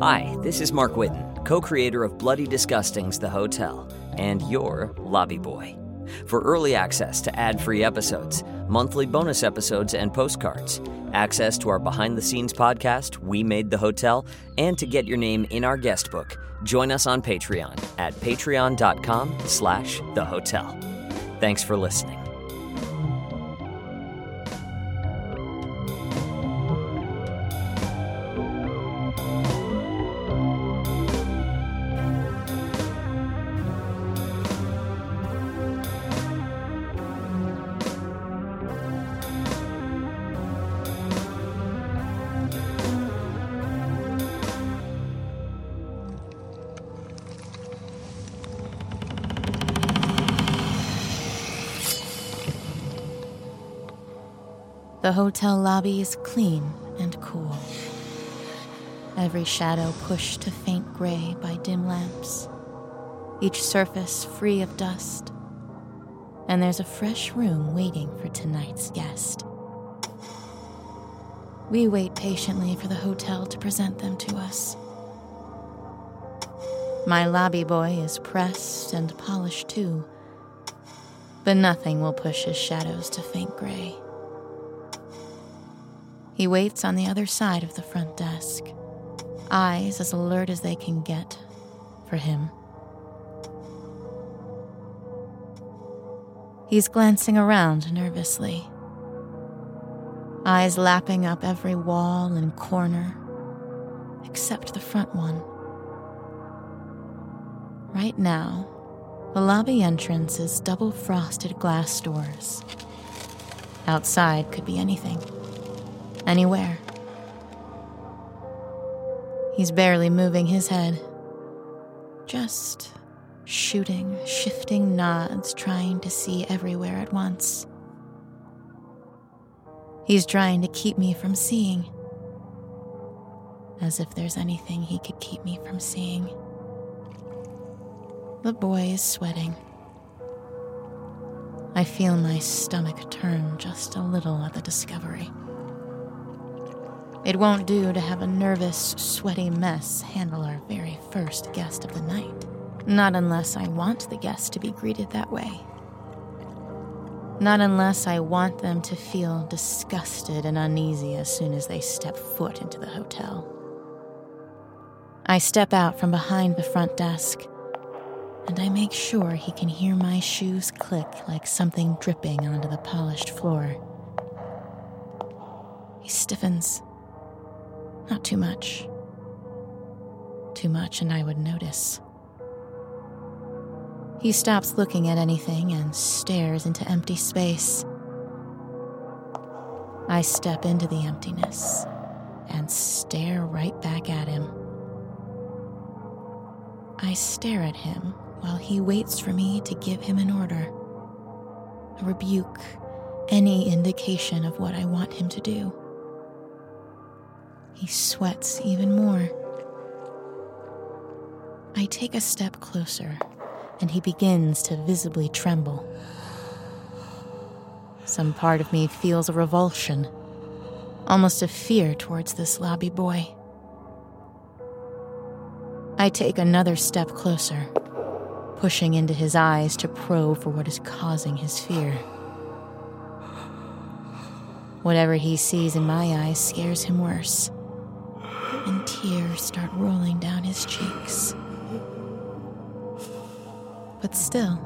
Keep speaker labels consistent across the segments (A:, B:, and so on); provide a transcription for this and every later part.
A: Hi, this is Mark Whitten, co creator of Bloody Disgusting's The Hotel, and your lobby boy. For early access to ad free episodes, monthly bonus episodes, and postcards, access to our behind the scenes podcast, We Made the Hotel, and to get your name in our guest book, join us on Patreon at patreon.com slash the hotel. Thanks for listening.
B: The hotel lobby is clean and cool. Every shadow pushed to faint gray by dim lamps, each surface free of dust. And there's a fresh room waiting for tonight's guest. We wait patiently for the hotel to present them to us. My lobby boy is pressed and polished too, but nothing will push his shadows to faint gray. He waits on the other side of the front desk, eyes as alert as they can get for him. He's glancing around nervously, eyes lapping up every wall and corner except the front one. Right now, the lobby entrance is double frosted glass doors. Outside could be anything anywhere. He's barely moving his head, just shooting, shifting nods, trying to see everywhere at once. He's trying to keep me from seeing, as if there's anything he could keep me from seeing. The boy is sweating. I feel my stomach turn just a little at the discovery. It won't do to have a nervous, sweaty mess handle our very first guest of the night. Not unless I want the guest to be greeted that way. Not unless I want them to feel disgusted and uneasy as soon as they step foot into the hotel. I step out from behind the front desk, and I make sure he can hear my shoes click like something dripping onto the polished floor. He stiffens not too much. Too much, and I would notice. He stops looking at anything and stares into empty space. I step into the emptiness and stare right back at him. I stare at him while he waits for me to give him an order, a rebuke, any indication of what I want him to do he sweats even more. I take a step closer, and he begins to visibly tremble. Some part of me feels a revulsion, almost a fear towards this lobby boy. I take another step closer, pushing into his eyes to probe for what is causing his fear. Whatever he sees in my eyes scares him worse and tears start rolling down his cheeks. But still,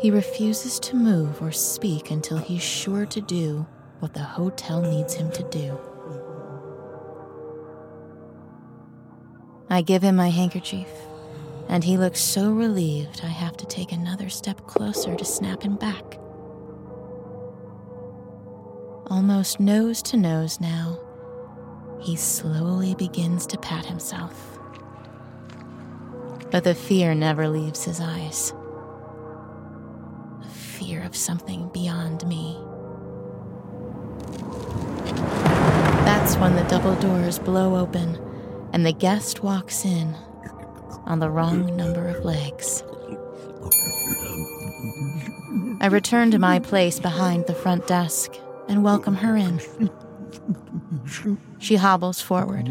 B: he refuses to move or speak until he's sure to do what the hotel needs him to do. I give him my handkerchief, and he looks so relieved I have to take another step closer to snap him back. Almost nose to nose now, he slowly begins to pat himself. But the fear never leaves his eyes. The fear of something beyond me. That's when the double doors blow open and the guest walks in on the wrong number of legs. I return to my place behind the front desk and welcome her in. She hobbles forward,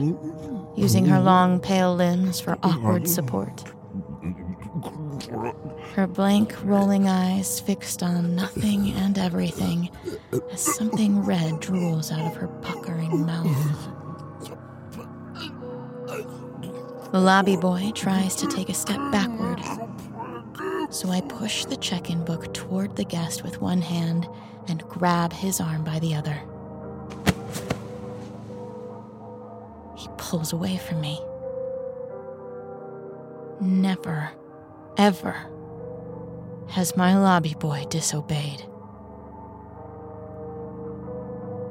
B: using her long, pale limbs for awkward support. Her blank, rolling eyes fixed on nothing and everything as something red drools out of her puckering mouth. The lobby boy tries to take a step backward, so I push the check in book toward the guest with one hand and grab his arm by the other. Pulls away from me. Never, ever has my lobby boy disobeyed.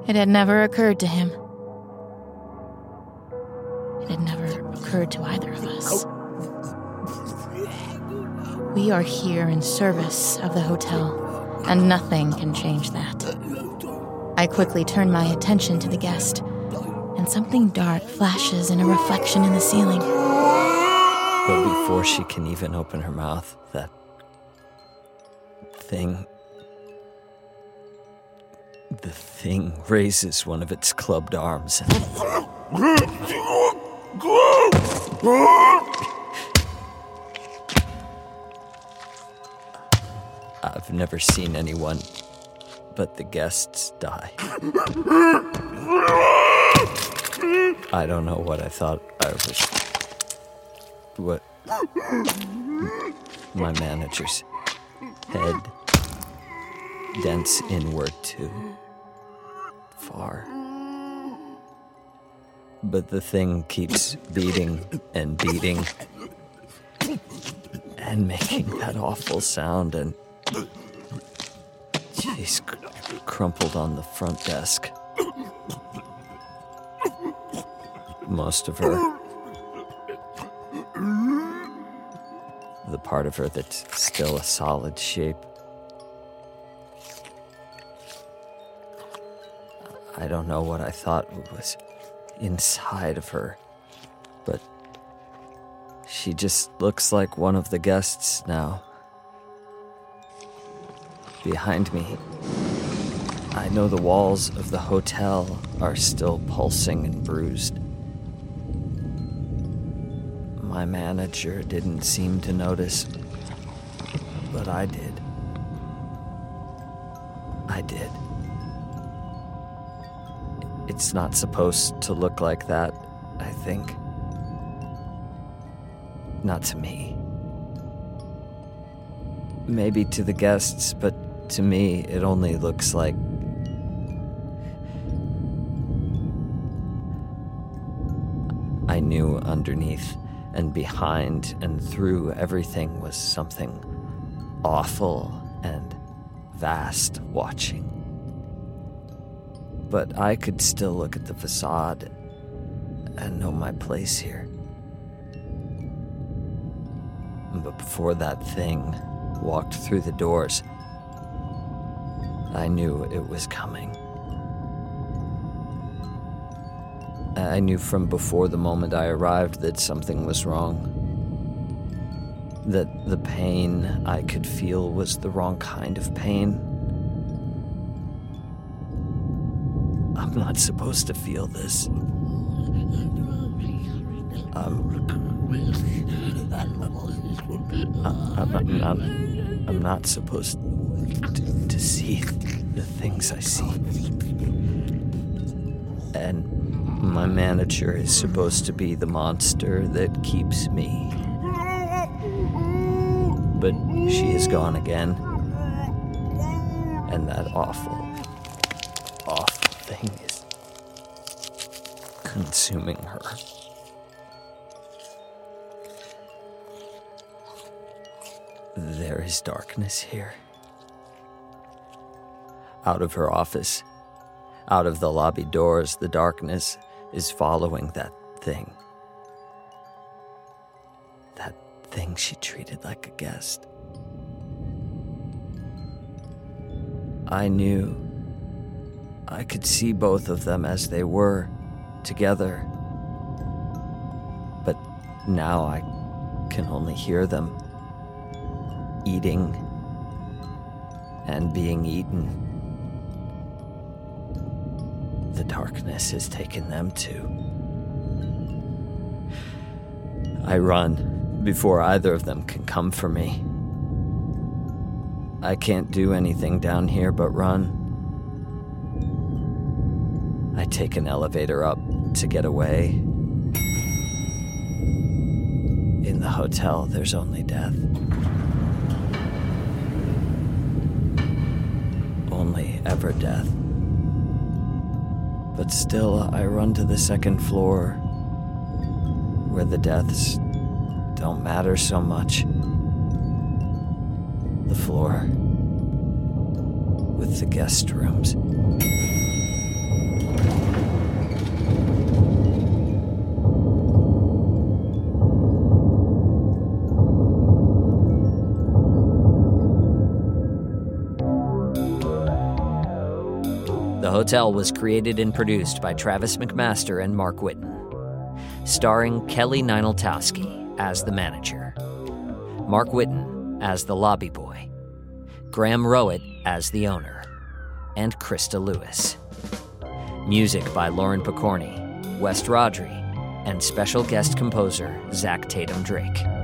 B: It had never occurred to him. It had never occurred to either of us. We are here in service of the hotel, and nothing can change that. I quickly turn my attention to the guest, something dark flashes in a reflection in the ceiling.
A: But before she can even open her mouth, that thing. The thing raises one of its clubbed arms and. I've never seen anyone but the guests die. I don't know what I thought I was. What. My manager's head dents inward too far. But the thing keeps beating and beating and making that awful sound and cr- crumpled on the front desk. Most of her the part of her that's still a solid shape. I don't know what I thought was inside of her, but she just looks like one of the guests now. Behind me, I know the walls of the hotel are still pulsing and bruised. My manager didn't seem to notice, but I did. I did. It's not supposed to look like that, I think. Not to me. Maybe to the guests, but to me, it only looks like. I knew underneath and behind and through everything was something awful and vast watching. But I could still look at the facade and know my place here. But before that thing walked through the doors, I knew it was coming. I knew from before the moment I arrived that something was wrong. That the pain I could feel was the wrong kind of pain. I'm not supposed to feel this. Um, I'm, I'm not. I'm not supposed to, to see the things I see. And my manager is supposed to be the monster that keeps me. But she is gone again. And that awful, awful thing is consuming her. There is darkness here. Out of her office, out of the lobby doors, the darkness is following that thing. That thing she treated like a guest. I knew I could see both of them as they were, together. But now I can only hear them eating and being eaten. The darkness has taken them too. I run before either of them can come for me. I can't do anything down here but run. I take an elevator up to get away. In the hotel, there's only death. Only ever death. But still, I run to the second floor where the deaths don't matter so much. The floor with the guest rooms. Hotel was created and produced by Travis McMaster and Mark Whitten, starring Kelly Nienaltowski as the manager, Mark Whitten as the lobby boy, Graham Rowat as the owner, and Christa Lewis. Music by Lauren Pokorney, West Rodri, and special guest composer Zach Tatom Drake.